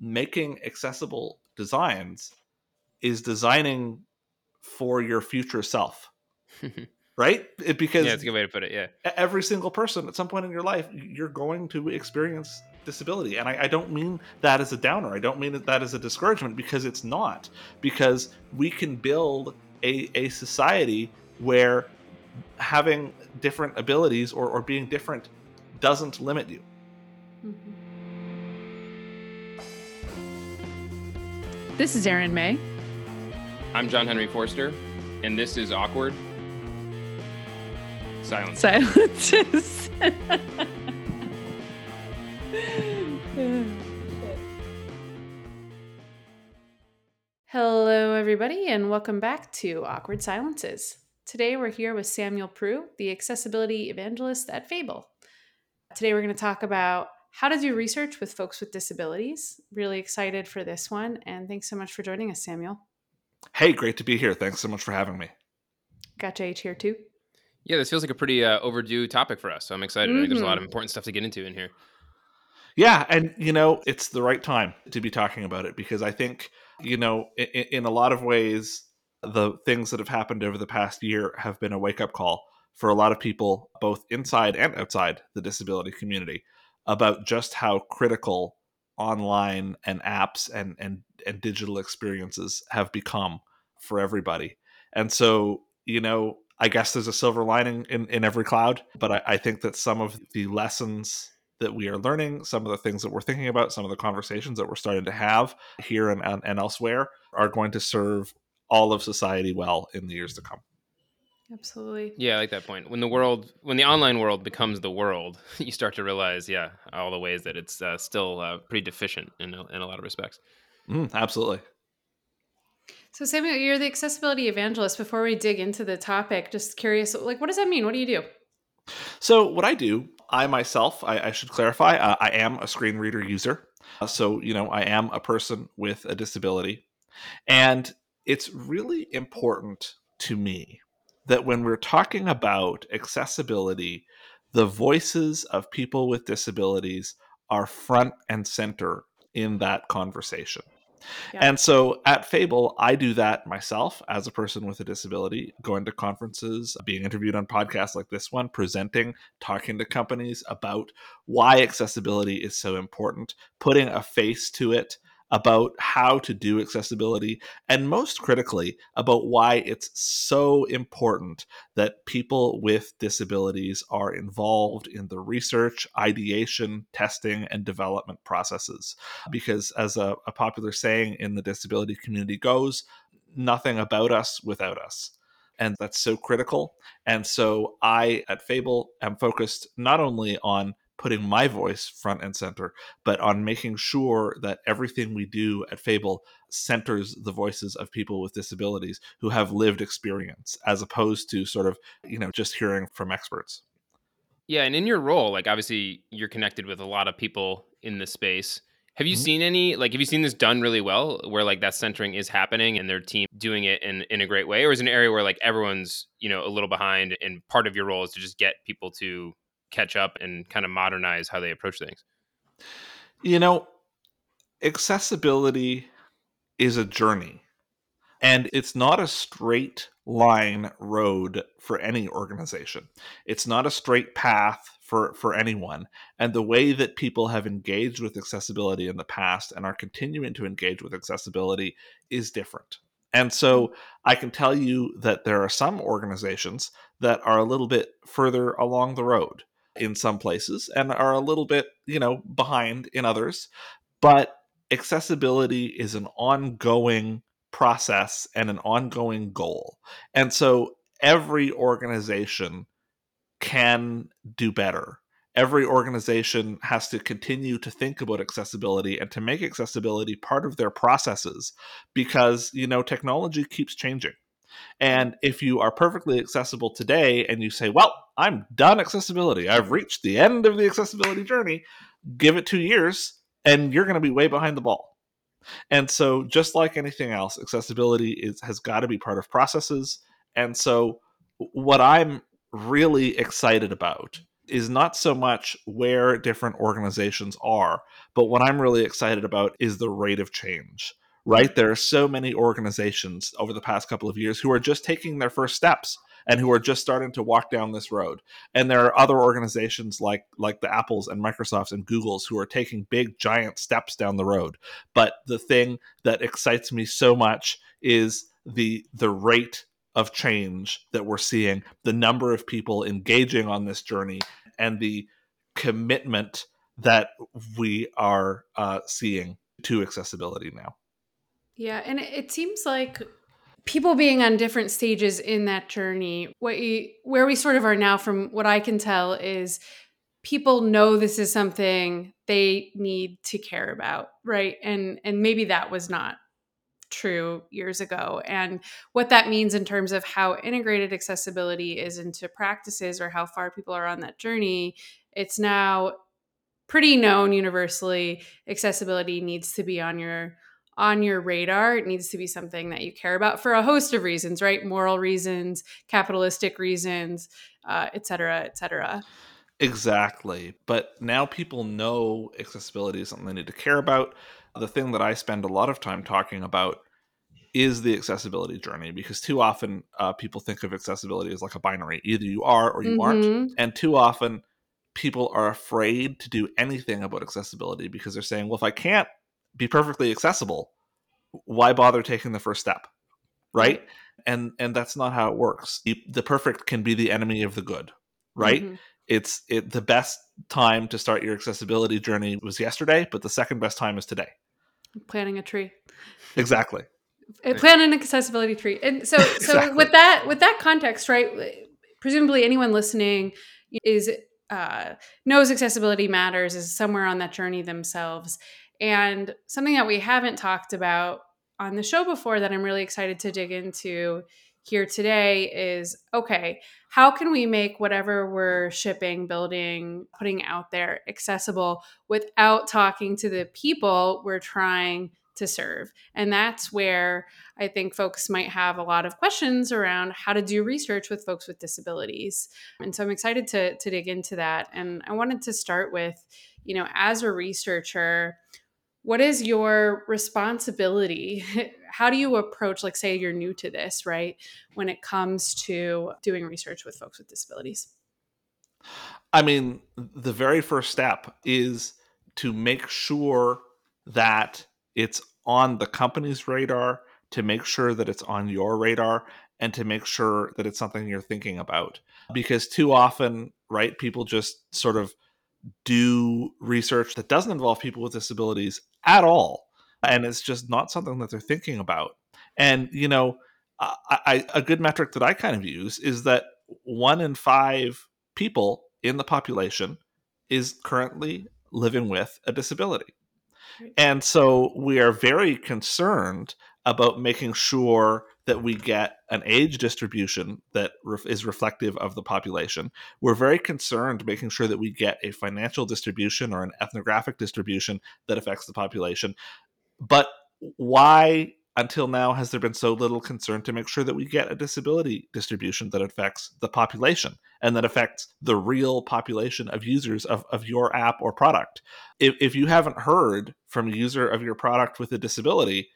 making accessible designs is designing for your future self. right? It, because yeah, that's a good way to put it. Yeah, every single person at some point in your life, you're going to experience disability, and I, I don't mean that as a downer. I don't mean that as a discouragement because it's not. Because we can build a, a society where having different abilities or, or being different doesn't limit you. Mm-hmm. This is Erin May. I'm John Henry Forster, and this is Awkward Silence. Silences. Hello, everybody, and welcome back to Awkward Silences. Today we're here with Samuel Proulx, the accessibility evangelist at Fable. Today we're going to talk about how to do research with folks with disabilities. Really excited for this one, and thanks so much for joining us, Samuel. Hey, great to be here. Thanks so much for having me. Got H here too. Yeah, this feels like a pretty uh, overdue topic for us. So I'm excited. Mm-hmm. I think there's a lot of mm-hmm. important stuff to get into in here. Yeah, and you know, it's the right time to be talking about it because I think, you know, in, in a lot of ways, the things that have happened over the past year have been a wake up call for a lot of people, both inside and outside the disability community, about just how critical online and apps and and and digital experiences have become for everybody. And so, you know, I guess there's a silver lining in, in every cloud, but I, I think that some of the lessons that we are learning, some of the things that we're thinking about, some of the conversations that we're starting to have here and, and, and elsewhere are going to serve all of society well in the years to come. Absolutely. Yeah, I like that point. When the world, when the online world becomes the world, you start to realize, yeah, all the ways that it's uh, still uh, pretty deficient in a, in a lot of respects. Mm, absolutely. So Samuel, you're the accessibility evangelist. Before we dig into the topic, just curious, like, what does that mean? What do you do? So what I do, I myself, I, I should clarify, uh, I am a screen reader user. Uh, so you know, I am a person with a disability, and it's really important to me that when we're talking about accessibility, the voices of people with disabilities are front and center in that conversation. And so at Fable, I do that myself as a person with a disability, going to conferences, being interviewed on podcasts like this one, presenting, talking to companies about why accessibility is so important, putting a face to it, about how to do accessibility, and most critically, about why it's so important that people with disabilities are involved in the research, ideation, testing, and development processes. Because, as a, a popular saying in the disability community goes, nothing about us without us and that's so critical. And so I at Fable am focused not only on putting my voice front and center, but on making sure that everything we do at Fable centers the voices of people with disabilities who have lived experience, as opposed to sort of, you know, just hearing from experts. Yeah, and in your role, like obviously you're connected with a lot of people in the space. Have you mm-hmm. seen any like have you seen this done really well where like that centering is happening and their team doing it in in a great way or is it an area where like everyone's, you know, a little behind and part of your role is to just get people to catch up and kind of modernize how they approach things? You know, accessibility is a journey and it's not a straight line road for any organization. It's not a straight path for, for anyone. And the way that people have engaged with accessibility in the past and are continuing to engage with accessibility is different. And so I can tell you that there are some organizations that are a little bit further along the road in some places and are a little bit, you know, behind in others. But accessibility is an ongoing process and an ongoing goal. And so every organization can do better. Every organization has to continue to think about accessibility and to make accessibility part of their processes because, you know, technology keeps changing. And if you are perfectly accessible today and you say, well, I'm done accessibility, I've reached the end of the accessibility journey, give it two years and you're going to be way behind the ball. And so, just like anything else, accessibility is, has got to be part of processes. And so, what I'm really excited about is not so much where different organizations are, but what I'm really excited about is the rate of change. Right? There are so many organizations over the past couple of years who are just taking their first steps and who are just starting to walk down this road. And there are other organizations like like the Apples and Microsofts and Googles who are taking big giant steps down the road. But the thing that excites me so much is the the rate of change that we're seeing, the number of people engaging on this journey, and the commitment that we are uh, seeing to accessibility now. Yeah, and it seems like people being on different stages in that journey, what you, where we sort of are now, from what I can tell, is people know this is something they need to care about, right? And and maybe that was not true years ago and what that means in terms of how integrated accessibility is into practices or how far people are on that journey it's now pretty known universally accessibility needs to be on your on your radar. It needs to be something that you care about for a host of reasons right? Moral reasons capitalistic reasons uh, et cetera et cetera. Exactly. But now people know accessibility is something they need to care about. The thing that I spend a lot of time talking about is the accessibility journey because too often uh, people think of accessibility as like a binary. Either you are or you mm-hmm. aren't and too often people are afraid to do anything about accessibility because they're saying well if i can't be perfectly accessible why bother taking the first step right? And and that's not how it works. The, the perfect can be the enemy of the good right? Mm-hmm. it's it the best time to start your accessibility journey was yesterday but the second best time is today. Planting a tree. Exactly. Plan an accessibility tree. And so so exactly. with that with that context right presumably anyone listening is uh, knows accessibility matters is somewhere on that journey themselves and something that we haven't talked about on the show before that i'm really excited to dig into here today is okay, how can we make whatever we're shipping, building, putting out there accessible without talking to the people we're trying to serve? And that's where I think folks might have a lot of questions around how to do research with folks with disabilities. And so I'm excited to, to dig into that. And I wanted to start with, you know, as a researcher, what is your responsibility? How do you approach like say you're new to this right when it comes to doing research with folks with disabilities? I mean the very first step is to make sure that it's on the company's radar to make sure that it's on your radar and to make sure that it's something you're thinking about. Because too often right people just sort of do research that doesn't involve people with disabilities at all and it's just not something that they're thinking about. And you know I, I, a good metric that i kind of use is that one in five people in the population is currently living with a disability. And so we are very concerned about making sure that we get an age distribution that is reflective of the population. We're very concerned making sure that we get a financial distribution or an ethnographic distribution that affects the population. But why until now has there been so little concern to make sure that we get a disability distribution that affects the population and that affects the real population of users of, of your app or product if, if you haven't heard from a user of your product with a disability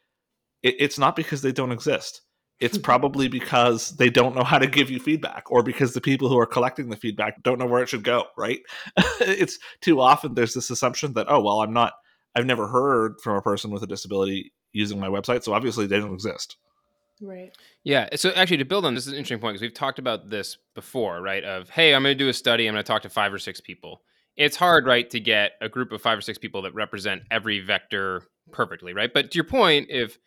it, it's not because they don't exist it's mm-hmm. probably because they don't know how to give you feedback or because the people who are collecting the feedback don't know where it should go right? It's too often there's this assumption that oh well i'm not i've never heard from a person with a disability using my website so obviously they don't exist. Right. Yeah so actually to build on this is an interesting point because we've talked about this before right of hey i'm going to do a study i'm going to talk to five or six people. It's hard right to get a group of five or six people that represent every vector perfectly right? But to your point if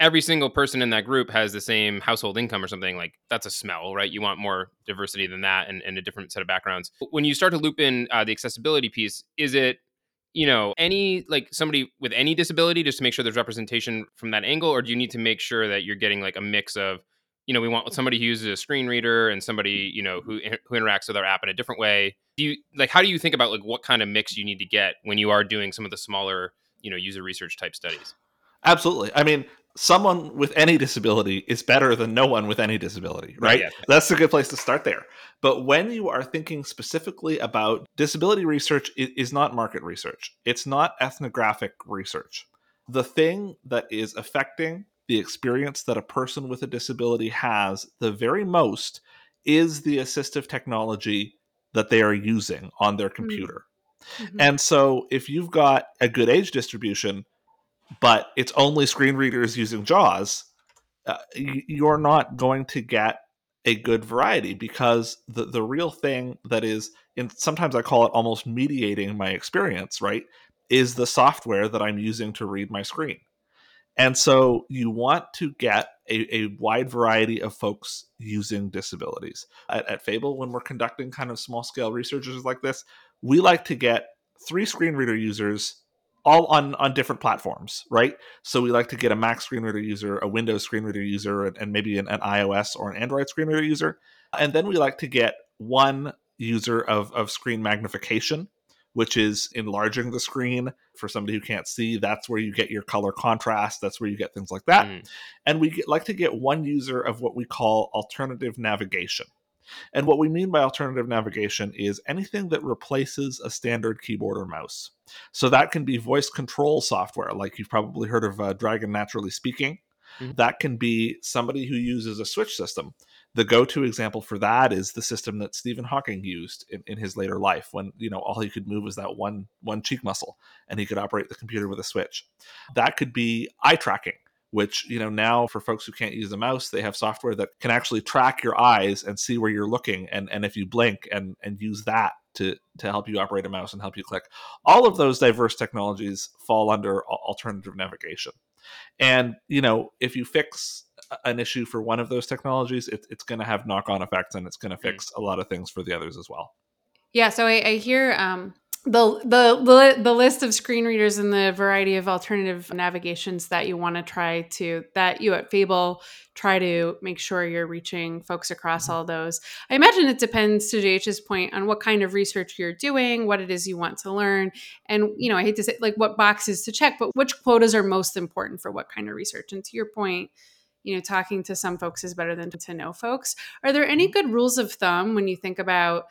every single person in that group has the same household income or something like that's a smell right? You want more diversity than that and, and a different set of backgrounds. When you start to loop in uh, the accessibility piece is it you know any like somebody with any disability just to make sure there's representation from that angle or do you need to make sure that you're getting like a mix of you know we want somebody who uses a screen reader and somebody you know who who interacts with our app in a different way? Do you like how do you think about like what kind of mix you need to get when you are doing some of the smaller you know user research type studies? Absolutely. I mean, someone with any disability is better than no one with any disability, right? Yeah. That's a good place to start there. But when you are thinking specifically about disability research, it is not market research. It's not ethnographic research. The thing that is affecting the experience that a person with a disability has the very most is the assistive technology that they are using on their computer. Mhm. And so if you've got a good age distribution, but it's only screen readers using JAWS, uh, you're not going to get a good variety because the, the real thing that is, in sometimes I call it almost mediating my experience, right, is the software that I'm using to read my screen. And so you want to get a, a wide variety of folks using disabilities. At, at Fable, when we're conducting kind of small scale researches like this, we like to get three screen reader users all on on different platforms right? So we like to get a mac screen reader user a windows screen reader user and, and maybe an, an ios or an android screen reader user. And then we like to get one user of of screen magnification which is enlarging the screen. For somebody who can't see that's where you get your color contrast. That's where you get things like that. Mm. and we get, like to get one user of what we call alternative navigation. And what we mean by alternative navigation is anything that replaces a standard keyboard or mouse. So that can be voice control software, like you've probably heard of uh, Dragon Naturally Speaking. Mhm. That can be somebody who uses a switch system. The go-to example for that is the system that Stephen Hawking used in, in his later life, when you know all he could move was that one one cheek muscle, and he could operate the computer with a switch. That could be eye tracking which you know now for folks who can't use a mouse they have software that can actually track your eyes and see where you're looking and and if you blink and and use that to to help you operate a mouse and help you click. All of those diverse technologies fall under alternative navigation. And you know if you fix an issue for one of those technologies it, it's going to have knock-on effects and it's going to fix a lot of things for the others as well. Yeah, so I, I hear um, the, the the list of screen readers and the variety of alternative navigations that you want to try to that you at Fable try to make sure you're reaching folks across Mhm. all those. I imagine it depends to JH's point on what kind of research you're doing, what it is you want to learn, and you know I hate to say like what boxes to check, but which quotas are most important for what kind of research. And to your point, you know, talking to some folks is better than to know folks. Are there any good rules of thumb when you think about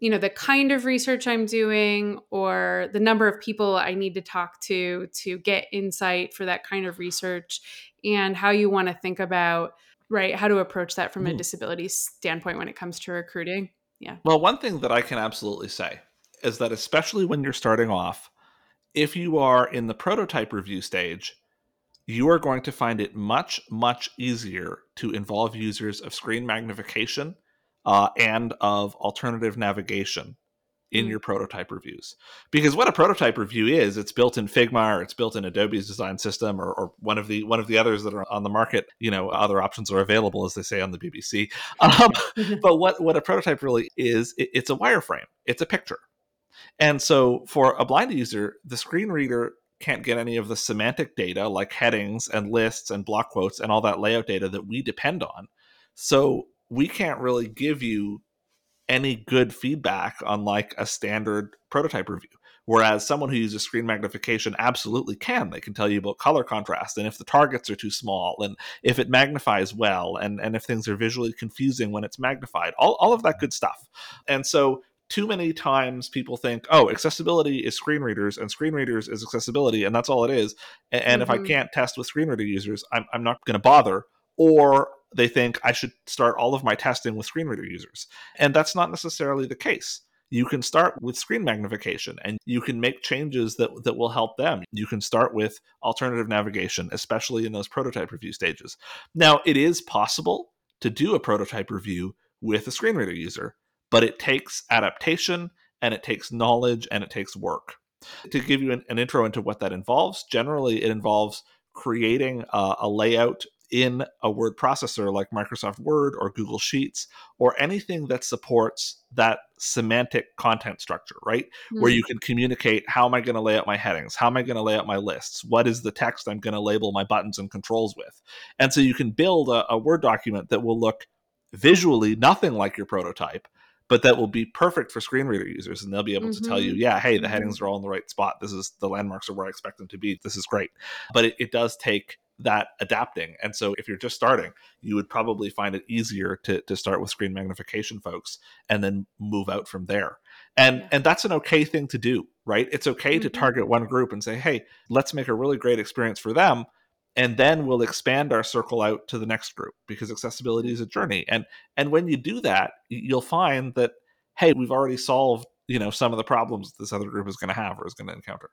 you know the kind of research i'm doing or the number of people i need to talk to to get insight for that kind of research and how you want to think about right how to approach that from a Hmm. disability standpoint when it comes to recruiting Yeah. Well, one thing that I can absolutely say is that, especially when you're starting off, if you are in the prototype review stage, you are going to find it much, much easier to involve users of screen magnification uh, and of alternative navigation in Mm. your prototype reviews. Because what a prototype review is, it's built in Figma or it's built in Adobe's design system or, or one of the one of the others that are on the market. You know, other options are available, as they say on the BBC. Um, but what what a prototype really is it, it's a wireframe it's a picture and so for a blind user the screen reader can't get any of the semantic data like headings and lists and block quotes and all that layout data that we depend on so we can't really give you any good feedback on like a standard prototype review. Whereas someone who uses screen magnification absolutely can. They can tell you about color contrast and if the targets are too small and if it magnifies well and and if things are visually confusing when it's magnified all, all of that good stuff. And so too many times people think oh accessibility is screen readers and screen readers is accessibility and that's all it is and, and if i Mhm. can't test with screen reader users i'm, I'm not going to bother or they think i should start all of my testing with screen reader users and that's not necessarily the case you can start with screen magnification and you can make changes that, that will help them. You can start with alternative navigation, especially in those prototype review stages. Now, it is possible to do a prototype review with a screen reader user, but it takes adaptation and it takes knowledge and it takes work. To give you an, an intro into what that involves, generally it involves creating a, a layout in a word processor like Microsoft Word or Google Sheets or anything that supports that semantic content structure, right? Hmm. Where you can communicate how am I going to lay out my headings? How am I going to lay out my lists? What is the text I'm going to label my buttons and controls with? And so you can build a, a Word document that will look visually nothing like your prototype, but that will be perfect for screen reader users and they'll be able mm-hmm. to tell you, mm-hmm. yeah, hey, the mm-hmm. headings are all in the right spot. This is the landmarks are where I expect them to be. This is great. But it, it does take that adapting. And so if you're just starting, you would probably find it easier to, to start with screen magnification folks and then move out from there. And yeah. and that's an okay thing to do, right? It's okay mm-hmm. to target one group and say, hey, let's make a really great experience for them. And then we'll expand our circle out to the next group because accessibility is a journey. And and when you do that, you'll find that, hey, we've already solved, you know, some of the problems this other group is going to have or is going to encounter.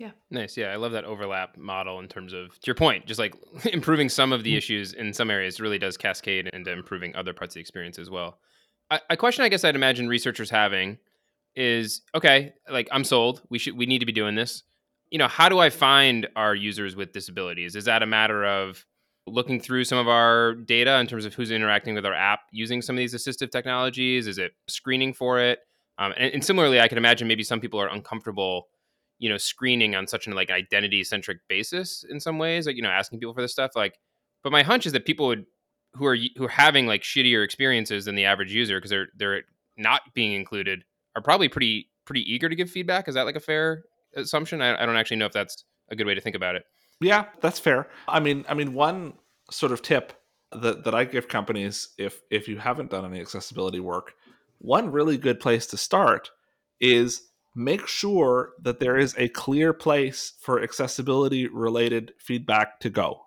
Yeah. Nice. Yeah. I love that overlap model in terms of, to your point, just like improving some of the mm-hmm. issues in some areas really does cascade into improving other parts of the experience as well. A, a question I guess I'd imagine researchers having is okay, like I'm sold. We should, we need to be doing this. You know, how do I find our users with disabilities? Is that a matter of looking through some of our data in terms of who's interacting with our app using some of these assistive technologies? Is it screening for it? Um, and, and similarly, I can imagine maybe some people are uncomfortable you know screening on such an like identity centric basis in some ways like you know asking people for this stuff like but my hunch is that people would who are who are having like shittier experiences than the average user because they're they're not being included are probably pretty pretty eager to give feedback. Is that like a fair assumption? I, I don't actually know if that's a good way to think about it. Yeah that's fair. I mean i mean one sort of tip that, that i give companies if if you haven't done any accessibility work one really good place to start is make sure that there is a clear place for accessibility related feedback to go.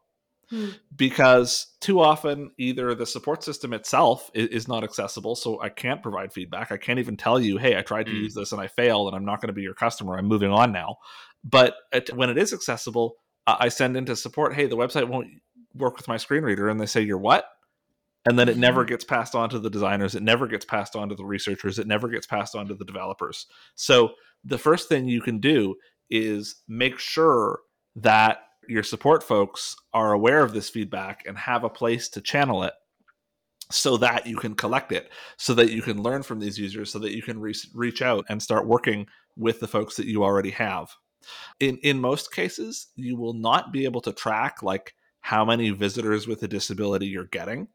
Hmm. Because too often, either the support system itself is, is, not accessible, so I can't provide feedback. I can't even tell you, hey, I tried to hmm. use this and I failed, and I'm not going to be your customer. I'm moving on now. But at, when it is accessible, uh, I send into support, hey, the website won't work with my screen reader. And they say, you're what? And then it never mm-hmm. gets passed on to the designers. It never gets passed on to the researchers. It never gets passed on to the developers. So the first thing you can do is make sure that your support folks are aware of this feedback and have a place to channel it so that you can collect it so that you can learn from these users so that you can re- reach out and start working with the folks that you already have. In in most cases you will not be able to track like how many visitors with a disability you're getting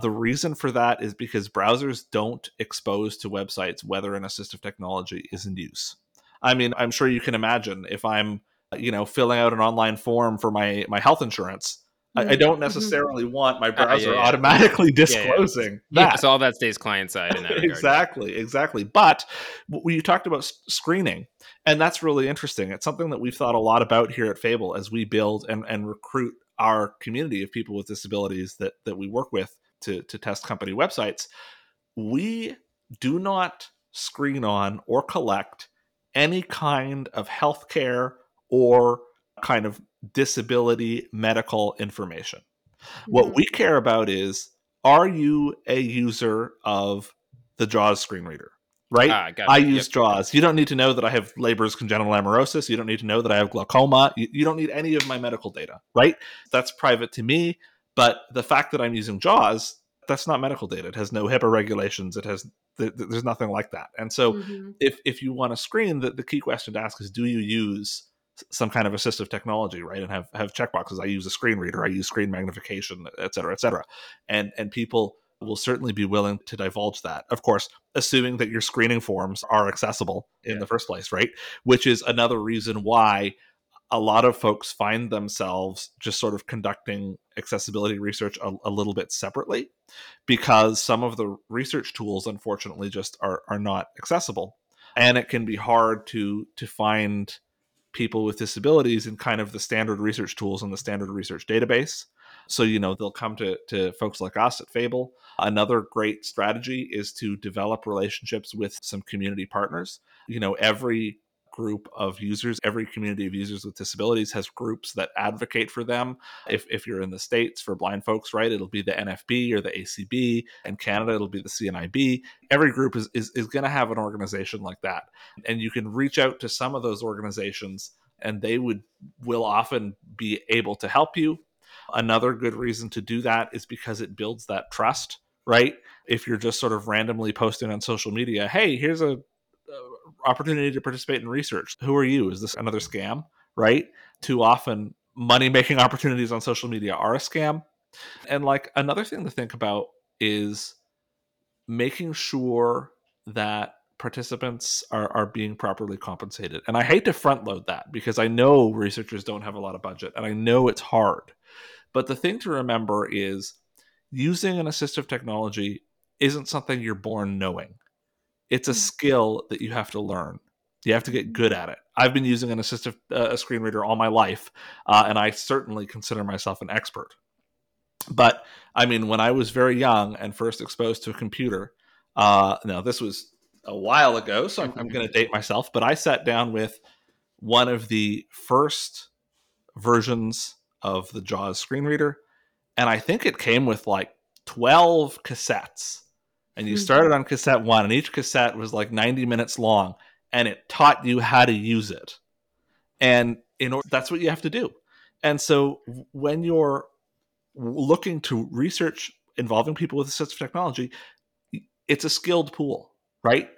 the reason for that is because browsers don't expose to websites whether an assistive technology is in use. I mean, I'm sure you can imagine if I'm, you know, filling out an online form for my my health insurance, I, I, mm-hmm. don't mm-hmm. necessarily want my browser uh, yeah, yeah. automatically disclosing yeah, that. so all that stays client side. exactly, exactly. But when you talked about screening, and that's really interesting. It's something that we've thought a lot about here at Fable as we build and, and recruit our community of people with disabilities that that we work with to, to test company websites, we do not screen on or collect any kind of healthcare or kind of disability medical information. Mm-hmm. What we care about is are you a user of the JAWS screen reader? Right? Ah, I use yep. JAWS. You don't need to know that I have Leber's congenital amaurosis. You don't need to know that I have glaucoma. You, you don't need any of my medical data, right? That's private to me. But the fact that I'm using JAWS, that's not medical data. It has no HIPAA regulations. It has th- th- there's nothing like that. And so, mm-hmm. if if you want to screen, the, the key question to ask is, do you use some kind of assistive technology, right? And have have checkboxes. I use a screen reader. I use screen magnification, et cetera, et cetera. And and people will certainly be willing to divulge that. Of course, assuming that your screening forms are accessible in yeah. the first place, right? Which is another reason why a lot of folks find themselves just sort of conducting accessibility research a, a, little bit separately because some of the research tools unfortunately just are, are not accessible. And it can be hard to to find people with disabilities in kind of the standard research tools and the standard research database. So you know they'll come to, to folks like us at fable. Another great strategy is to develop relationships with some community partners. You know every group of users. Every community of users with disabilities has groups that advocate for them. If, if you're in the States for blind folks, right, it'll be the NFB or the ACB. In Canada, it'll be the CNIB. Every group is, is, is going to have an organization like that. And you can reach out to some of those organizations and they would will often be able to help you. Another good reason to do that is because it builds that trust right? If you're just sort of randomly posting on social media, hey, here's a opportunity to participate in research. Who are you? Is this another scam? Right? Too often, money making opportunities on social media are a scam. And like another thing to think about is making sure that participants are, are being properly compensated. And I hate to front load that because I know researchers don't have a lot of budget and I know it's hard. But the thing to remember is using an assistive technology isn't something you're born knowing. It's a skill that you have to learn. You have to get good at it. I've been using an assistive uh, a screen reader all my life, uh, and I certainly consider myself an expert. But I mean, when I was very young and first exposed to a computer, uh, now this was a while ago, so I'm, I'm going to date myself, but I sat down with one of the first versions of the JAWS screen reader, and I think it came with like 12 cassettes. And you started on cassette one, and each cassette was like 90 minutes long, and it taught you how to use it. And in order, that's what you have to do. And so when you're looking to research involving people with assistive technology, it's a skilled pool, right?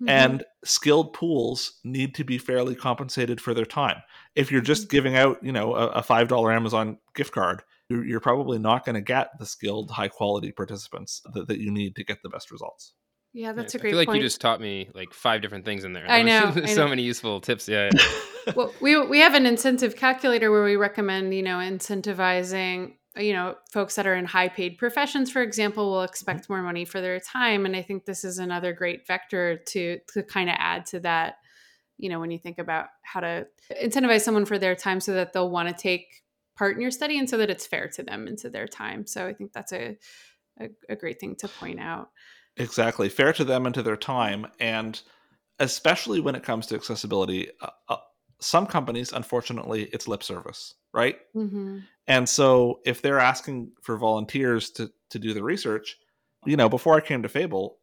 Mm-hmm. And skilled pools need to be fairly compensated for their time. If you're just mm-hmm. giving out, you know, a, a five dollar Amazon gift card, you're, you're probably not going to get the skilled, high quality participants that, that you need to get the best results. Yeah, that's a great. I feel like point. you just taught me like five different things in there. I know, so I know. many useful tips. Yeah. yeah. well, we we have an incentive calculator where we recommend you know incentivizing you know folks that are in high paid professions for example will mm-hmm. expect more money for their time and i think this is another great vector to to kind of add to that you know when you think about how to incentivize someone for their time so that they'll want to take part in your study and so that it's fair to them and to their time so i think that's a a, a great thing to point out. Exactly fair to them and to their time and especially when it comes to accessibility uh, uh, some companies unfortunately it's lip service right? Mm-hmm. and so if they're asking for volunteers to to do the research you know before i came to fable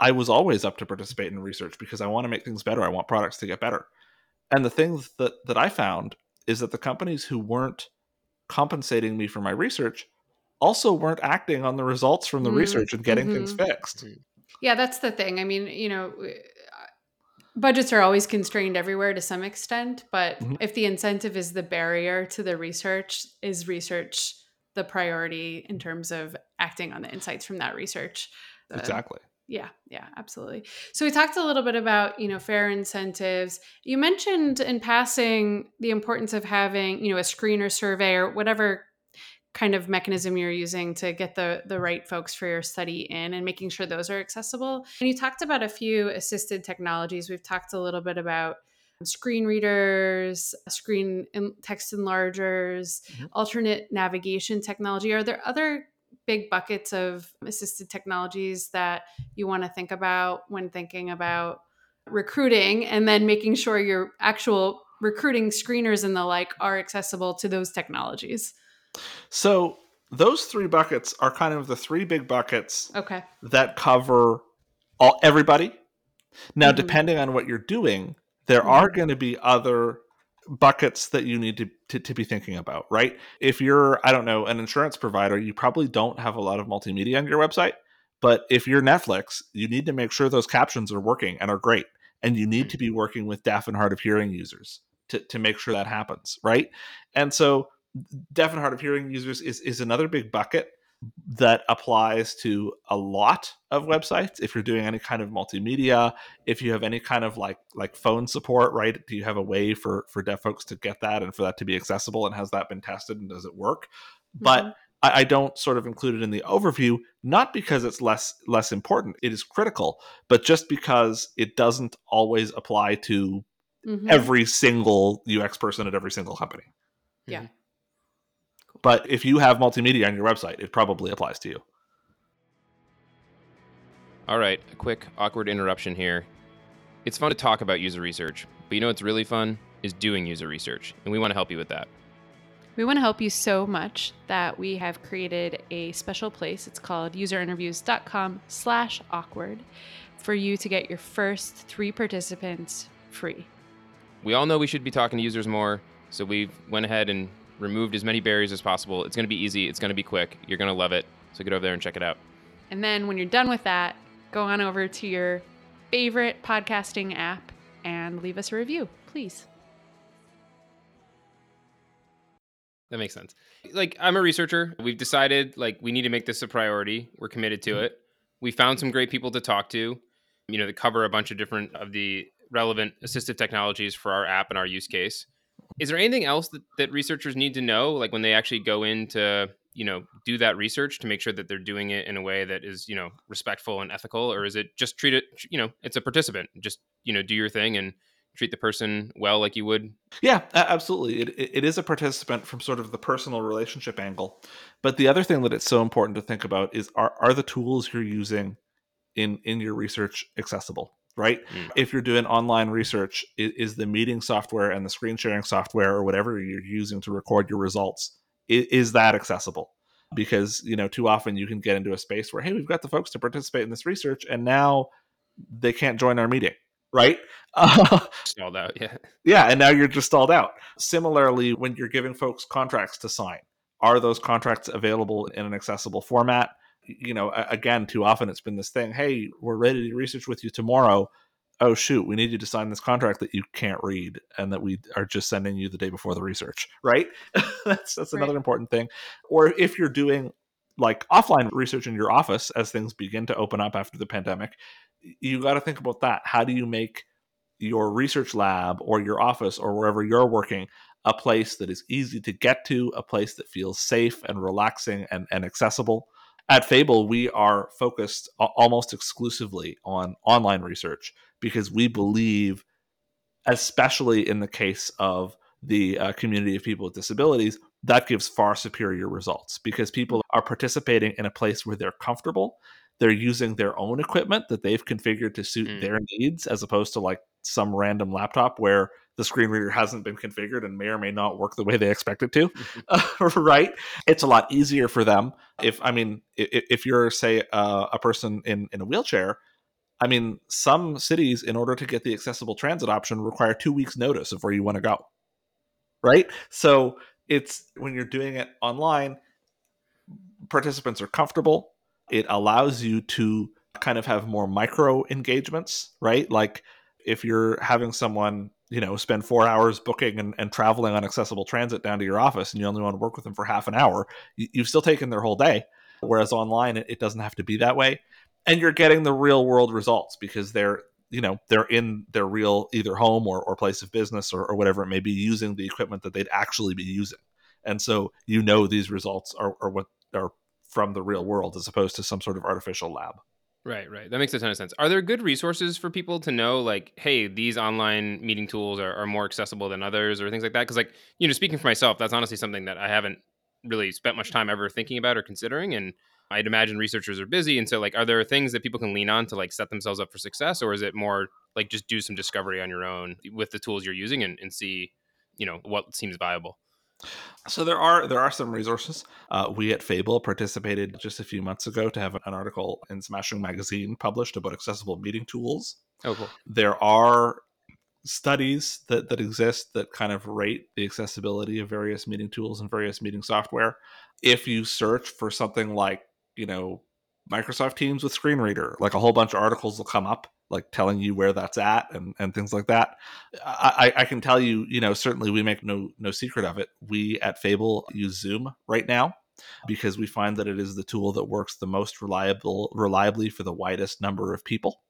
i was always up to participate in research because i want to make things better i want products to get better. And the things that that i found is that the companies who weren't compensating me for my research also weren't acting on the results from the mm-hmm. research and getting mm-hmm. things fixed yeah that's the thing i mean you know budgets are always constrained everywhere to some extent but mm-hmm. if the incentive is the barrier to the research is research the priority in terms of acting on the insights from that research uh, exactly yeah yeah absolutely so we talked a little bit about you know fair incentives you mentioned in passing the importance of having you know a screener survey or whatever kind of mechanism you're using to get the the right folks for your study in and making sure those are accessible. And you talked about a few assisted technologies. We've talked a little bit about screen readers, screen text enlargers, mm-hmm. alternate navigation technology. Are there other big buckets of assisted technologies that you want to think about when thinking about recruiting and then making sure your actual recruiting screeners and the like are accessible to those technologies? So those three buckets are kind of the three big buckets okay. that cover all everybody. Now, mm-hmm. depending on what you're doing, there mm-hmm. are going to be other buckets that you need to, to, to, be thinking about, right? If you're, I don't know, an insurance provider, you probably don't have a lot of multimedia on your website. But if you're Netflix, you need to make sure those captions are working and are great. And you need to be working with deaf and hard of hearing users to, to make sure that happens, right? And so deaf and hard of hearing users is, is another big bucket that applies to a lot of websites if you're doing any kind of multimedia if you have any kind of like like phone support right do you have a way for for deaf folks to get that and for that to be accessible and has that been tested and does it work mm-hmm. but I, I don't sort of include it in the overview not because it's less less important it is critical but just because it doesn't always apply to mm-hmm. every single ux person at every single company yeah mm-hmm. But if you have multimedia on your website, it probably applies to you. All right, a quick awkward interruption here. It's fun to talk about user research, but you know what's really fun is doing user research, and we want to help you with that. We want to help you so much that we have created a special place. It's called userinterviews.com slash awkward for you to get your first three participants free. We all know we should be talking to users more, so we went ahead and removed as many barriers as possible. It's going to be easy. It's going to be quick. You're going to love it. So get over there and check it out. And then when you're done with that, go on over to your favorite podcasting app and leave us a review, please. That makes sense. Like I'm a researcher. We've decided like we need to make this a priority. We're committed to mm-hmm. it. We found some great people to talk to. you know, that cover a bunch of different of the relevant assistive technologies for our app and our use case. Is there anything else that, that researchers need to know, like when they actually go into, you know, do that research to make sure that they're doing it in a way that is, you know, respectful and ethical, or is it just treat it, you know, it's a participant, just you know, do your thing and treat the person well like you would. Yeah absolutely. It, it is a participant from sort of the personal relationship angle. But the other thing that it's so important to think about is are, are the tools you're using in in your research accessible right mm. if you're doing online research is, is, the meeting software and the screen sharing software or whatever you're using to record your results is, is that accessible because you know too often you can get into a space where hey we've got the folks to participate in this research and now they can't join our meeting right? Stalled out, yeah. Yeah, and now you're just stalled out. Similarly, when you're giving folks contracts to sign, are those contracts available in an accessible format? You know, again, too often it's been this thing hey, we're ready to research with you tomorrow. Oh, shoot, we need you to sign this contract that you can't read and that we are just sending you the day before the research, right? that's that's another important thing. Or if you're doing like offline research in your office as things begin to open up after the pandemic, you got to think about that. How do you make your research lab or your office or wherever you're working a place that is easy to get to, a place that feels safe and relaxing and, and accessible? At Fable, we are focused almost exclusively on online research because we believe, especially in the case of the uh, community of people with disabilities, that gives far superior results because people are participating in a place where they're comfortable they're using their own equipment that they've configured to suit mm. their needs as opposed to like some random laptop where the screen reader hasn't been configured and may or may not work the way they expect it to right? It's a lot easier for them. If i mean if, if you're say uh, a person in in a wheelchair i mean some cities in order to get the accessible transit option require two weeks notice of where you want to go right? So it's when you're doing it online participants are comfortable it allows you to kind of have more micro engagements, right? Like if you're having someone, you know, spend four hours booking and, and traveling on accessible transit down to your office and you only want to work with them for half an hour, you, have still taken their whole day. Whereas online, it, it doesn't have to be that way. And you're getting the real world results because they're you know they're in their real either home or, or place of business or, or, whatever it may be using the equipment that they'd actually be using and so you know these results are, are what are from the real world as opposed to some sort of artificial lab. Right, right. That makes a ton of sense. Are there good resources for people to know, like, hey, these online meeting tools are, are more accessible than others or things like that? Because, like, you know, speaking for myself, that's honestly something that I haven't really spent much time ever thinking about or considering. And I'd imagine researchers are busy. And so, like, are there things that people can lean on to, like, set themselves up for success? Or is it more like just do some discovery on your own with the tools you're using and, and see, you know, what seems viable? So there are there are some resources. Uh, we at Fable participated just a few months ago to have an article in Smashing Magazine published about accessible meeting tools. Oh, cool. There are studies that that exist that kind of rate the accessibility of various meeting tools and various meeting software. If you search for something like you know Microsoft Teams with screen reader, like a whole bunch of articles will come up like telling you where that's at and, and things like that. I, I can tell you, you know, certainly we make no no secret of it. We at Fable use Zoom right now because we find that it is the tool that works the most reliable reliably for the widest number of people.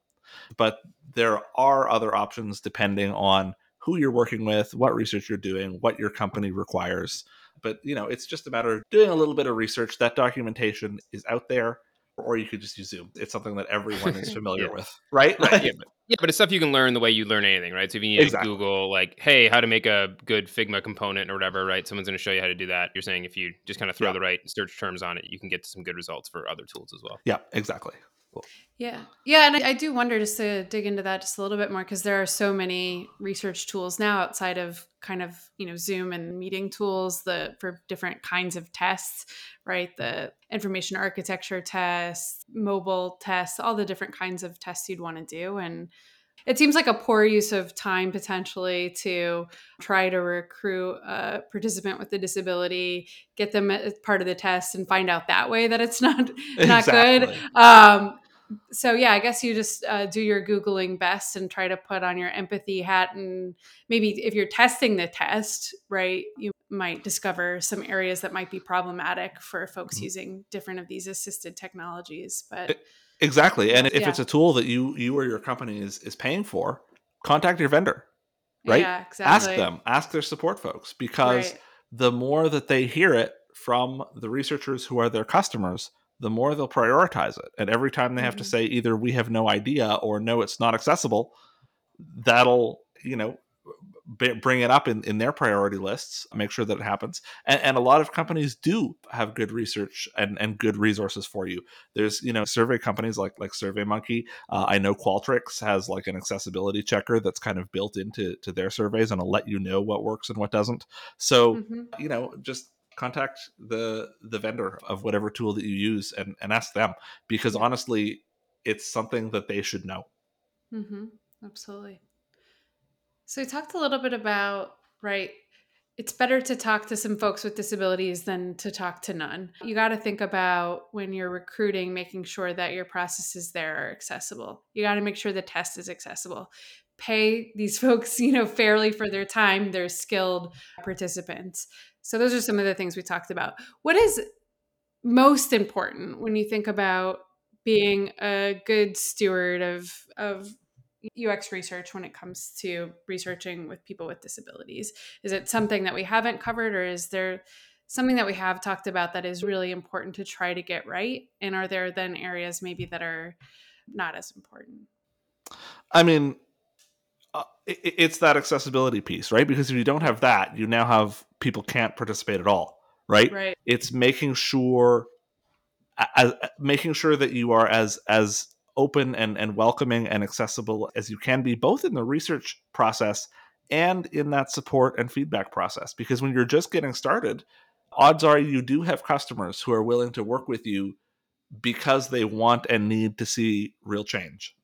But there are other options depending on who you're working with, what research you're doing, what your company requires. But you know, it's just a matter of doing a little bit of research. That documentation is out there or you could just use Zoom. It's something that everyone is familiar yeah. with, right? right. yeah, but, yeah, but it's stuff you can learn the way you learn anything, right? So if you need exactly. to Google, like, hey, how to make a good Figma component or whatever, right? Someone's going to show you how to do that. You're saying if you just kind of throw yeah. the right search terms on it, you can get some good results for other tools as well. Yeah, exactly. Yeah. Yeah. And I, I, do wonder just to dig into that just a little bit more because there are so many research tools now outside of kind of, you know, Zoom and meeting tools the for different kinds of tests, right? The information architecture tests, mobile tests, all the different kinds of tests you'd want to do. And it seems like a poor use of time potentially to try to recruit a participant with a disability, get them as part of the test, and find out that way that it's not not good. Um, so yeah, I guess you just uh, do your googling best and try to put on your empathy hat, and maybe if you're testing the test, right, you might discover some areas that might be problematic for folks mm-hmm. using different of these assisted technologies. But exactly, and if yeah. it's a tool that you you or your company is is paying for, contact your vendor, right? Yeah, exactly. Ask them, ask their support folks, because right. the more that they hear it from the researchers who are their customers the more they'll prioritize it. And every time they have mm-hmm. to say either we have no idea or no, it's not accessible, that'll, you know, b- bring it up in, in their priority lists, make sure that it happens. And, and a lot of companies do have good research and, and good resources for you. There's, you know, survey companies like, like SurveyMonkey. Uh, I know Qualtrics has like an accessibility checker that's kind of built into to their surveys and it'll let you know what works and what doesn't. So, mm-hmm. you know, just contact the the vendor of whatever tool that you use and, and ask them because honestly it's something that they should know. Mm-hmm. absolutely. So we talked a little bit about right it's better to talk to some folks with disabilities than to talk to none. You got to think about when you're recruiting making sure that your processes there are accessible. You got to make sure the test is accessible. Pay these folks you know fairly for their time they're skilled participants so those are some of the things we talked about. What is most important when you think about being a good steward of of UX research when it comes to researching with people with disabilities? Is it something that we haven't covered or is there something that we have talked about that is really important to try to get right? And are there then areas maybe that are not as important? I mean, uh, it, it's that accessibility piece, right? Because if you don't have that, you now have people can't participate at all, right? Right. It's making sure, as, making sure that you are as as open and and welcoming and accessible as you can be, both in the research process and in that support and feedback process. Because when you're just getting started, odds are you do have customers who are willing to work with you because they want and need to see real change,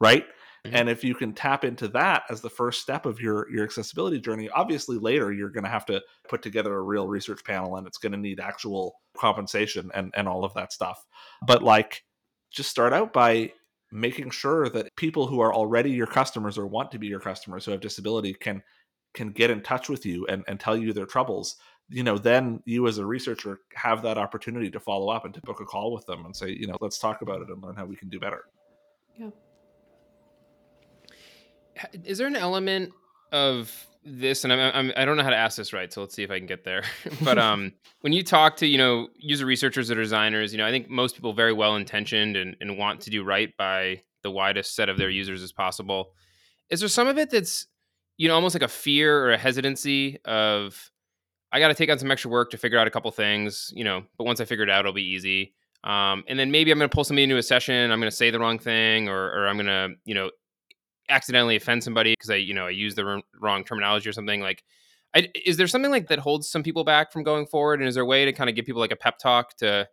right? Mm-hmm. And if you can tap into that as the first step of your your accessibility journey, obviously later you're going to have to put together a real research panel and it's going to need actual compensation and and all of that stuff. But like just start out by making sure that people who are already your customers or want to be your customers who have disability can can get in touch with you and, and tell you their troubles you know then you as a researcher have that opportunity to follow up and to book a call with them and say you know let's talk about it and learn how we can do better yeah is there an element of this and I'm, I'm i do not know how to ask this right so let's see if i can get there. But um when you talk to you know user researchers or designers you know i think most people very well intentioned and, and want to do right by the widest set of their users as possible. Is there some of it that's you know almost like a fear or a hesitancy of i got to take on some extra work to figure out a couple things you know but once i figure it out it'll be easy. Um, and then maybe i'm going to pull somebody into a session i'm going to say the wrong thing or, or i'm going to you know accidentally offend somebody because I, you know, I use the wrong terminology or something. Like, I, is there something like that holds some people back from going forward? And is there a way to kind of give people like a pep talk to,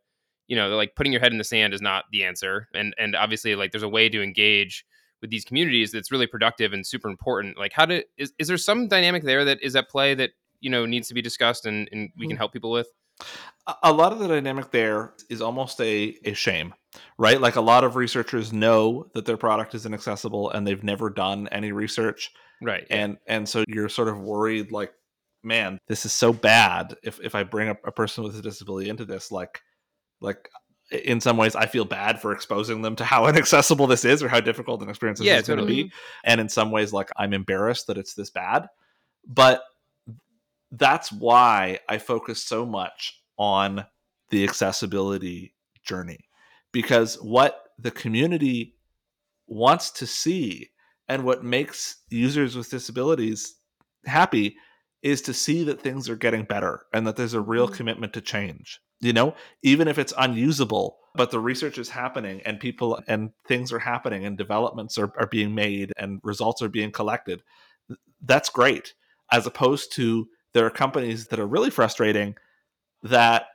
you know, like putting your head in the sand is not the answer. And and obviously, like, there's a way to engage with these communities that's really productive and super important. Like, how to is is there some dynamic there that is at play that you know needs to be discussed and and we can mm. help people with? A lot of the dynamic there is almost a, a shame right? Like a lot of researchers know that their product is inaccessible and they've never done any research. Right and and so you're sort of worried like man this is so bad if if i bring a, a person with a disability into this like like in some ways i feel bad for exposing them to how inaccessible this is or how difficult an experience this yeah, is totally. going to be and in some ways like i'm embarrassed that it's this bad. But that's why I focus so much on the accessibility journey. Because what the community wants to see and what makes users with disabilities happy is to see that things are getting better and that there's a real mm-hmm. commitment to change you know? Even if it's unusable but the research is happening and people and things are happening and developments are, are being made and results are being collected that's great. As opposed to there are companies that are really frustrating that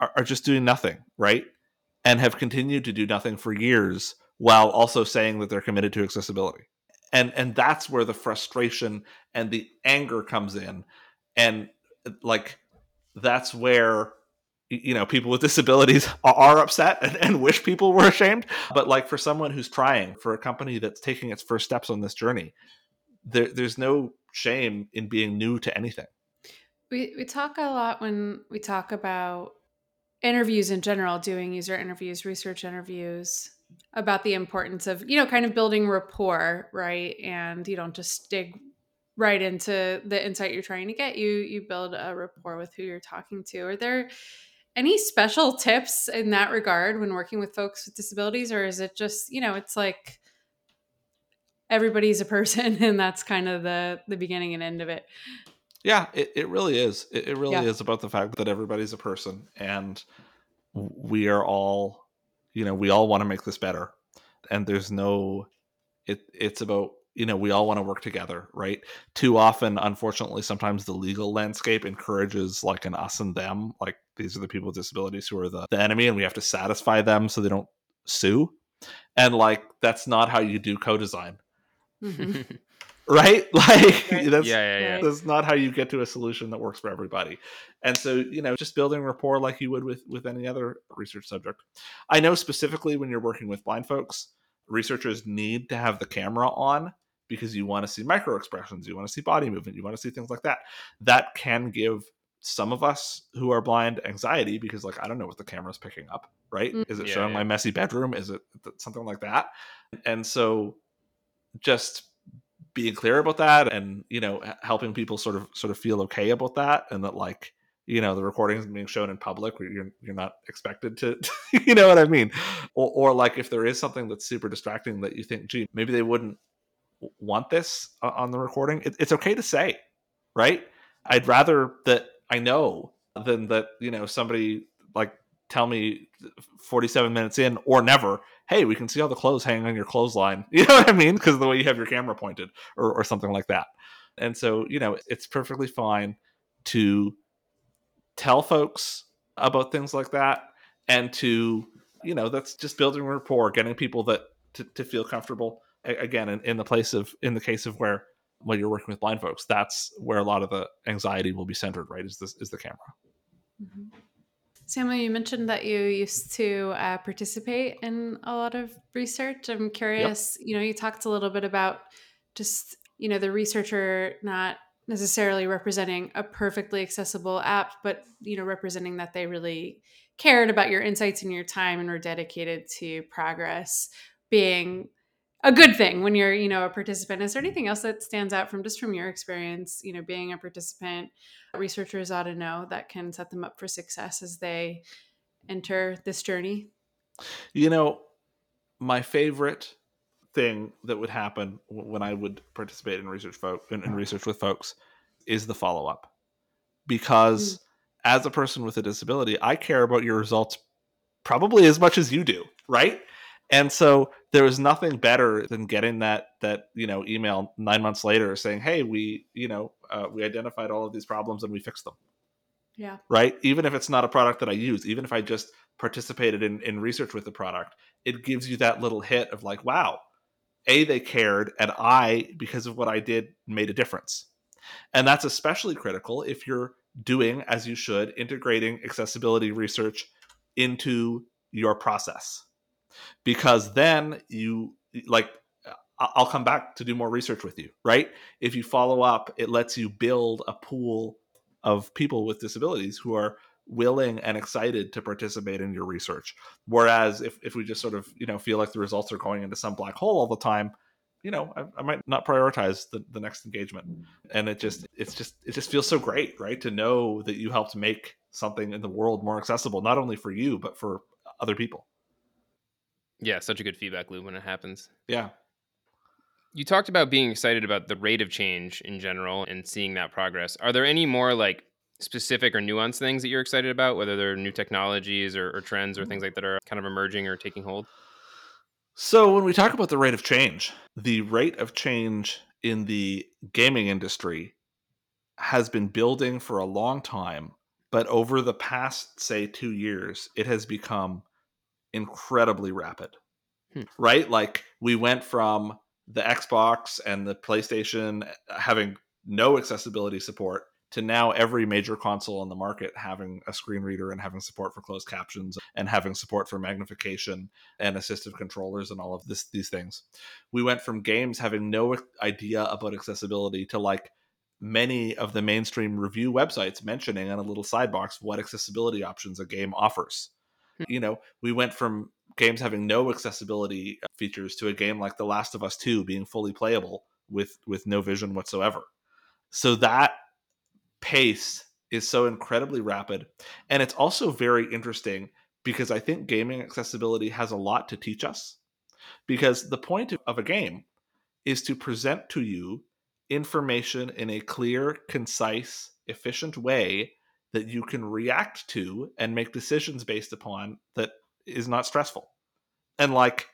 are, are just doing nothing, right? And have continued to do nothing for years while also saying that they're committed to accessibility. And and that's where the frustration and the anger comes in. And like that's where you know people with disabilities are upset and, and, wish people were ashamed but like for someone who's trying for a company that's taking its first steps on this journey there, there's no shame in being new to anything. We, we talk a lot when we talk about interviews in general doing user interviews research interviews about the importance of you know kind of building rapport right? And you don't just dig right into the insight you're trying to get. You you build a rapport with who you're talking to. Are there any special tips in that regard when working with folks with disabilities or is it just you know it's like everybody's a person and that's kind of the the beginning and end of it. Yeah it, it really is. It, it really yeah. is about the fact that everybody's a person and we are all you know we all want to make this better. And there's no it it's about you know we all want to work together right? Too often unfortunately sometimes the legal landscape encourages like an us and them. Like these are the people with disabilities who are the, the enemy and we have to satisfy them so they don't sue. And like that's not how you do co-design mm-hmm. right like right. that's yeah, yeah, yeah. that's not how you get to a solution that works for everybody and so you know just building rapport like you would with with any other research subject i know specifically when you're working with blind folks researchers need to have the camera on because you want to see micro expressions, you want to see body movement, you want to see things like that. That can give some of us who are blind anxiety because like I don't know what the camera's picking up, right? Mm. Is it yeah, showing yeah. my messy bedroom? Is it something like that? And so just being clear about that and you know helping people sort of sort of feel okay about that and that like you know the recordings being shown in public you're you're not expected to you know what i mean? Or, or like if there is something that's super distracting that you think gee maybe they wouldn't want this on the recording it, it's okay to say right? I'd rather that i know than that you know somebody like tell me 47 minutes in or never hey we can see all the clothes hanging on your clothesline. You know what i mean? Because the way you have your camera pointed or, or something like that. And so you know it's perfectly fine to tell folks about things like that and to you know that's just building rapport getting people that to, to feel comfortable again in, in the place of in the case of where when you're working with blind folks that's where a lot of the anxiety will be centered right is this is the camera. Mm-hmm. Samuel you mentioned that you used to uh, participate in a lot of research i'm curious yep. you know you talked a little bit about just you know the researcher not necessarily representing a perfectly accessible app, but you know, representing that they really cared about your insights and your time and were dedicated to progress being a good thing when you're, you know, a participant. Is there anything else that stands out from just from your experience, you know, being a participant, researchers ought to know that can set them up for success as they enter this journey? You know, my favorite thing that would happen when I would participate in research folk in, in research with folks is the follow up, because mm. as a person with a disability, I care about your results probably as much as you do, right? And so there was nothing better than getting that that you know email nine months later saying, "Hey, we you know uh, we identified all of these problems and we fixed them." Yeah. Right. Even if it's not a product that I use, even if I just participated in in research with the product, it gives you that little hit of like, "Wow, a, they cared, and I, because of what I did, made a difference. And that's especially critical if you're doing, as you should, integrating accessibility research into your process. Because then you, like, I'll come back to do more research with you, right? If you follow up, it lets you build a pool of people with disabilities who are willing and excited to participate in your research. Whereas if, if we just sort of, you know, feel like the results are going into some black hole all the time, you know, I, I might not prioritize the, the next engagement. And it just, it's just, it just feels so great, right? To know that you helped make something in the world more accessible, not only for you, but for other people. Yeah, such a good feedback loop when it happens. Yeah. You talked about being excited about the rate of change in general and seeing that progress. Are there any more like specific or nuanced things that you're excited about, whether they're new technologies or, or trends or things like that are kind of emerging or taking hold? So, when we talk about the rate of change, the rate of change in the gaming industry has been building for a long time, but over the past, say, two years, it has become incredibly rapid. Hmm. Right? Like, we went from the Xbox and the PlayStation having no accessibility support to now every major console on the market having a screen reader and having support for closed captions and having support for magnification and assistive controllers and all of this these things. We went from games having no idea about accessibility to like many of the mainstream review websites mentioning on a little side box what accessibility options a game offers. Hmm. You know, we went from games having no accessibility features to a game like The Last of Us 2 being fully playable with with no vision whatsoever. So that pace is so incredibly rapid and it's also very interesting because I think gaming accessibility has a lot to teach us because the point of a game is to present to you information in a clear, concise, efficient way that you can react to and make decisions based upon that is not stressful. And like,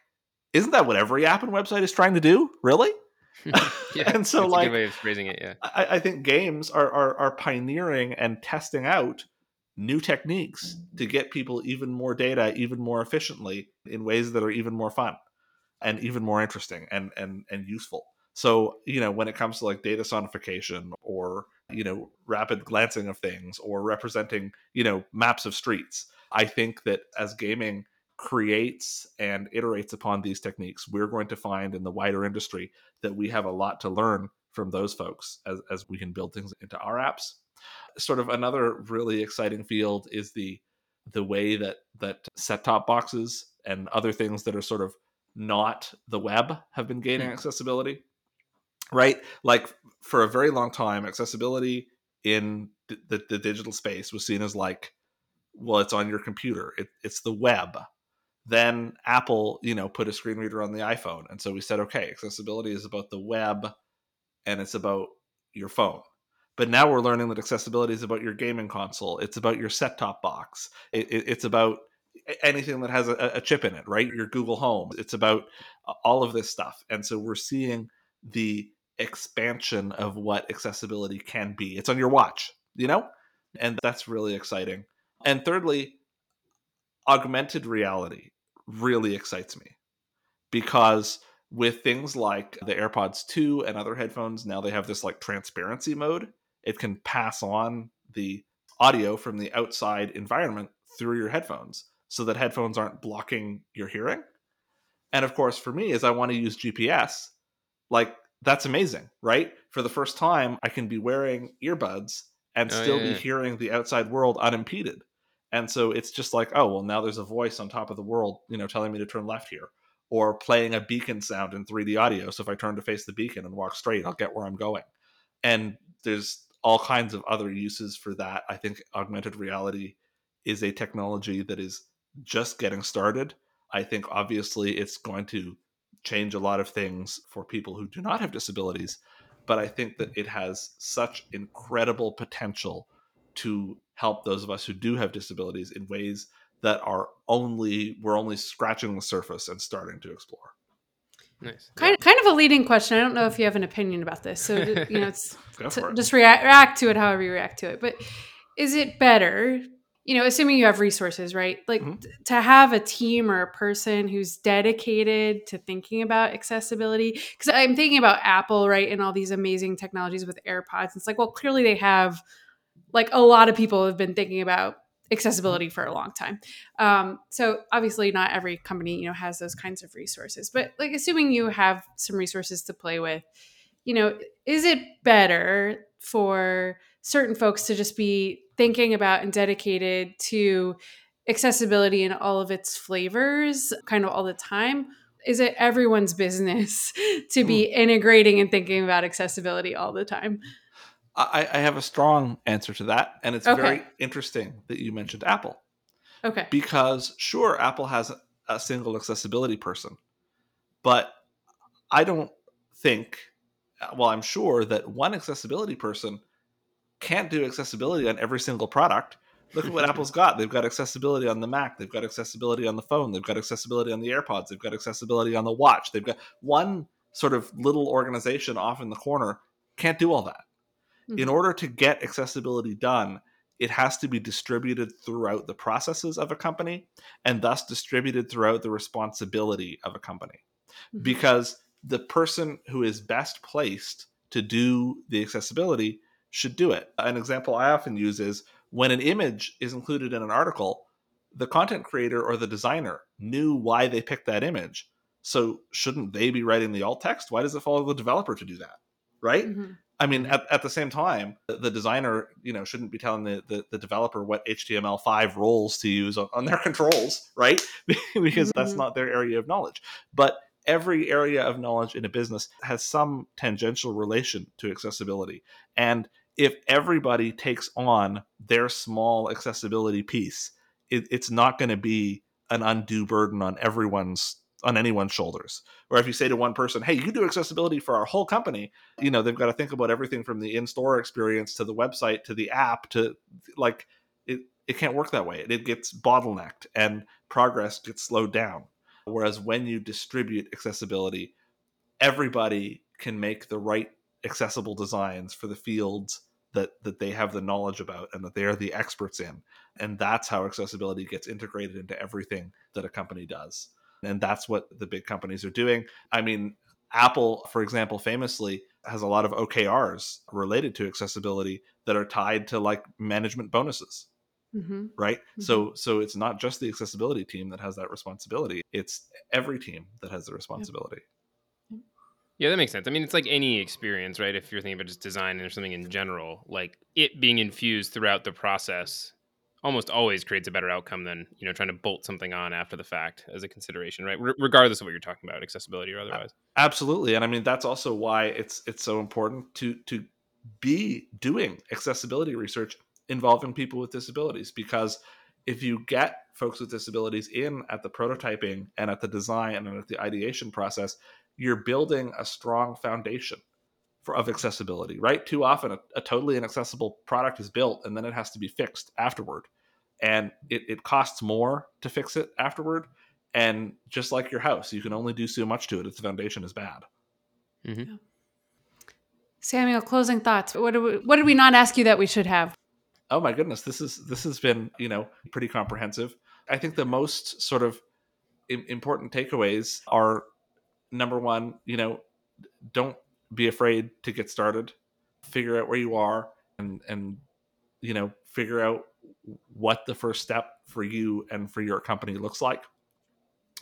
isn't that what every app and website is trying to do? Really? yeah, and so like way of phrasing it, yeah. I, I think games are, are are pioneering and testing out new techniques to get people even more data even more efficiently in ways that are even more fun and even more interesting and and and useful. So, you know, when it comes to like data sonification or, you know, rapid glancing of things or representing, you know, maps of streets, I think that as gaming creates and iterates upon these techniques, we're going to find in the wider industry that we have a lot to learn from those folks as, as we can build things into our apps. Sort of another really exciting field is the the way that that set top boxes and other things that are sort of not the web have been gaining hmm. accessibility. Right? Like for a very long time, accessibility in the, the, the digital space was seen as like, well, it's on your computer. It, it's the web then Apple, you know, put a screen reader on the iPhone. And so we said, okay, accessibility is about the web and it's about your phone. But now we're learning that accessibility is about your gaming console. It's about your set top box. It, it, it's about anything that has a, a, chip in it, right? Your Google Home. It's about all of this stuff. And so we're seeing the expansion of what accessibility can be. It's on your watch, you know? And that's really exciting. And thirdly, augmented reality really excites me because with things like the AirPods 2 and other headphones, now they have this like transparency mode. It can pass on the audio from the outside environment through your headphones so that headphones aren't blocking your hearing. And of course, for me, as I want to use GPS, like that's amazing, right? For the first time, I can be wearing earbuds and oh, still yeah, yeah. be hearing the outside world unimpeded. And so it's just like, oh, well, now there's a voice on top of the world, you know, telling me to turn left here, or playing a beacon sound in 3D audio. So if I turn to face the beacon and walk straight, I'll get where I'm going. And there's all kinds of other uses for that. I think augmented reality is a technology that is just getting started. I think obviously it's going to change a lot of things for people who do not have disabilities, but I think that it has such incredible potential to help those of us who do have disabilities in ways that are only we're only scratching the surface and starting to explore. Nice. Kind of, kind of a leading question. I don't know if you have an opinion about this, so you know, it's to, it. just react, react to it however you react to it. But is it better, you know, assuming you have resources, right? Like mm-hmm. to have a team or a person who's dedicated to thinking about accessibility? Because I'm thinking about Apple, right, and all these amazing technologies with AirPods. It's like, well, clearly they have like a lot of people have been thinking about accessibility for a long time. Um, so obviously, not every company you know has those kinds of resources. But like, assuming you have some resources to play with, you know, is it better for certain folks to just be thinking about and dedicated to accessibility in all of its flavors, kind of all the time? Is it everyone's business to be mm. integrating and thinking about accessibility all the time? I, I have a strong answer to that, and it's okay. very interesting that you mentioned Apple. Okay. Because sure, Apple has a single accessibility person, but I don't think, well, I'm sure that one accessibility person can't do accessibility on every single product. Look at what Apple's got. They've got accessibility on the Mac. They've got accessibility on the phone. They've got accessibility on the AirPods. They've got accessibility on the watch. They've got one sort of little organization off in the corner can't do all that. Mm-hmm. In order to get accessibility done, it has to be distributed throughout the processes of a company and thus distributed throughout the responsibility of a company. Mm-hmm. Because the person who is best placed to do the accessibility should do it. An example I often use is when an image is included in an article, the content creator or the designer knew why they picked that image. So shouldn't they be writing the alt text? Why does it follow the developer to do that? Right? Mm-hmm. I mean, at, at the same time, the designer, you know, shouldn't be telling the, the, the developer what HTML5 roles to use on, on their controls, right? because mm-hmm. that's not their area of knowledge. But every area of knowledge in a business has some tangential relation to accessibility. And if everybody takes on their small accessibility piece, it, it's not going to be an undue burden on everyone's on anyone's shoulders. Or if you say to one person, "Hey, you do accessibility for our whole company," you know they've got to think about everything from the in-store experience to the website to the app to like it. It can't work that way. It gets bottlenecked and progress gets slowed down. Whereas when you distribute accessibility, everybody can make the right accessible designs for the fields that that they have the knowledge about and that they are the experts in. And that's how accessibility gets integrated into everything that a company does. And that's what the big companies are doing. I mean apple for example famously has a lot of okrs related to accessibility that are tied to like management bonuses mm-hmm. right? Mm-hmm. so so it's not just the accessibility team that has that responsibility. It's every team that has the responsibility yeah, that makes sense. I mean, it's like any experience, right? If you're thinking about just design or something in general, like it being infused throughout the process almost always creates a better outcome than you know trying to bolt something on after the fact as a consideration right regardless of what you're talking about accessibility or otherwise absolutely and i mean that's also why it's it's so important to to be doing accessibility research involving people with disabilities because if you get folks with disabilities in at the prototyping and at the design and at the ideation process you're building a strong foundation for, of accessibility, right? Too often, a, a, totally inaccessible product is built and then it has to be fixed afterward. And it, it costs more to fix it afterward. And just like your house, you can only do so much to it if the foundation is bad. Mm-hmm. Samuel, closing thoughts. What did we, what did we not ask you that we should have? Oh my goodness, this is this has been you know pretty comprehensive. I think the most sort of important takeaways are number one, you know, don't be afraid to get started. Figure out where you are and and you know, figure out what the first step for you and for your company looks like.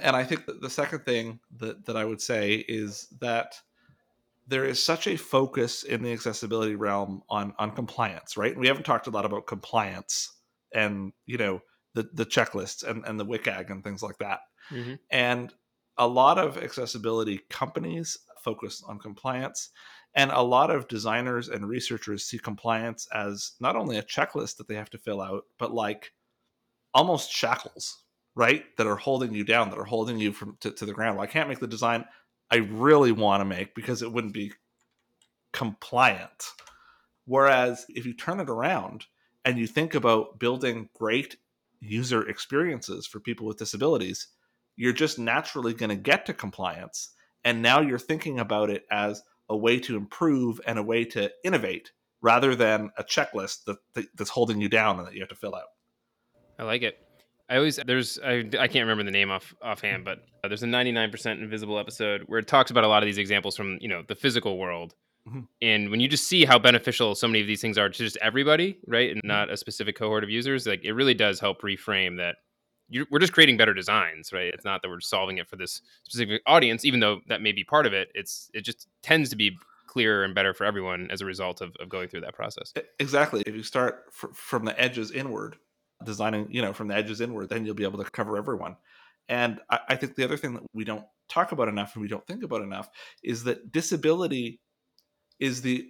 And I think that the second thing that, that I would say is that there is such a focus in the accessibility realm on on compliance, right? We haven't talked a lot about compliance and you know the the checklists and, and the WCAG and things like that. Mm-hmm. And a lot of accessibility companies focus on compliance and a lot of designers and researchers see compliance as not only a checklist that they have to fill out but like almost shackles right that are holding you down that are holding you from to, to the ground. Well, i can't make the design i really want to make because it wouldn't be compliant. Whereas if you turn it around and you think about building great user experiences for people with disabilities you're just naturally going to get to compliance. And now you're thinking about it as a way to improve and a way to innovate rather than a checklist that, that that's holding you down and that you have to fill out. I like it. I always there's I, I can't remember the name off offhand, but uh, there's a 99% invisible episode where it talks about a lot of these examples from you know the physical world, mm-hmm. and when you just see how beneficial so many of these things are to just everybody, right, and mm-hmm. not a specific cohort of users, like it really does help reframe that we're just creating better designs, right? It's not that we're solving it for this specific audience, even though that may be part of it. It's it just tends to be clearer and better for everyone as a result of, of going through that process. Exactly. If you start fr- from the edges inward, designing, you know, from the edges inward, then you'll be able to cover everyone. And I, I think the other thing that we don't talk about enough and we don't think about enough is that disability is the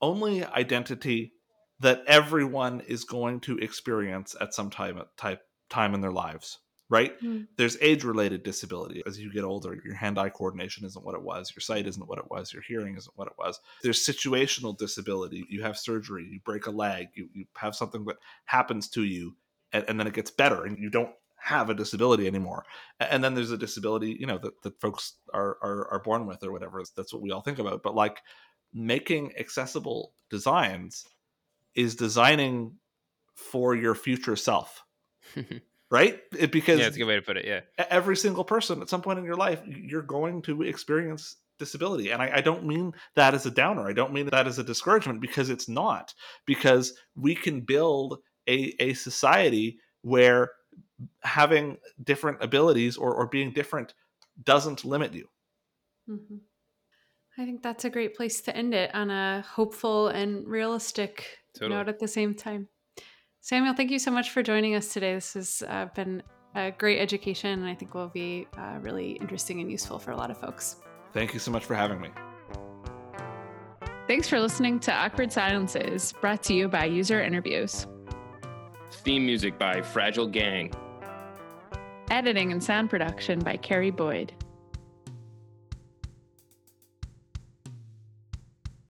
only identity that everyone is going to experience at some time type time in their lives right? Mm. There's age related disability. As you get older, your hand eye coordination isn't what it was, your sight isn't what it was, your hearing isn't what it was. There's situational disability. You have surgery, you break a leg, you, you have something that happens to you, and, and then it gets better, and you don't have a disability anymore. And then there's a disability, you know, that, that folks are, are, are born with or whatever. That's what we all think about. But like making accessible designs is designing for your future self right? It, because yeah, it's a good way to put it. Yeah, every single person at some point in your life, you're going to experience disability. And I, I, don't mean that as a downer. I don't mean that as a discouragement because it's not. Because we can build a, a society where having different abilities or, or being different doesn't limit you. Mm-hmm. I think that's a great place to end it on a hopeful and realistic totally. note at the same time. Samuel, thank you so much for joining us today. This has uh, been a great education, and I think will be uh, really interesting and useful for a lot of folks. Thank you so much for having me. Thanks for listening to Awkward Silences, brought to you by User Interviews. Theme music by Fragile Gang. Editing and sound production by Carrie Boyd.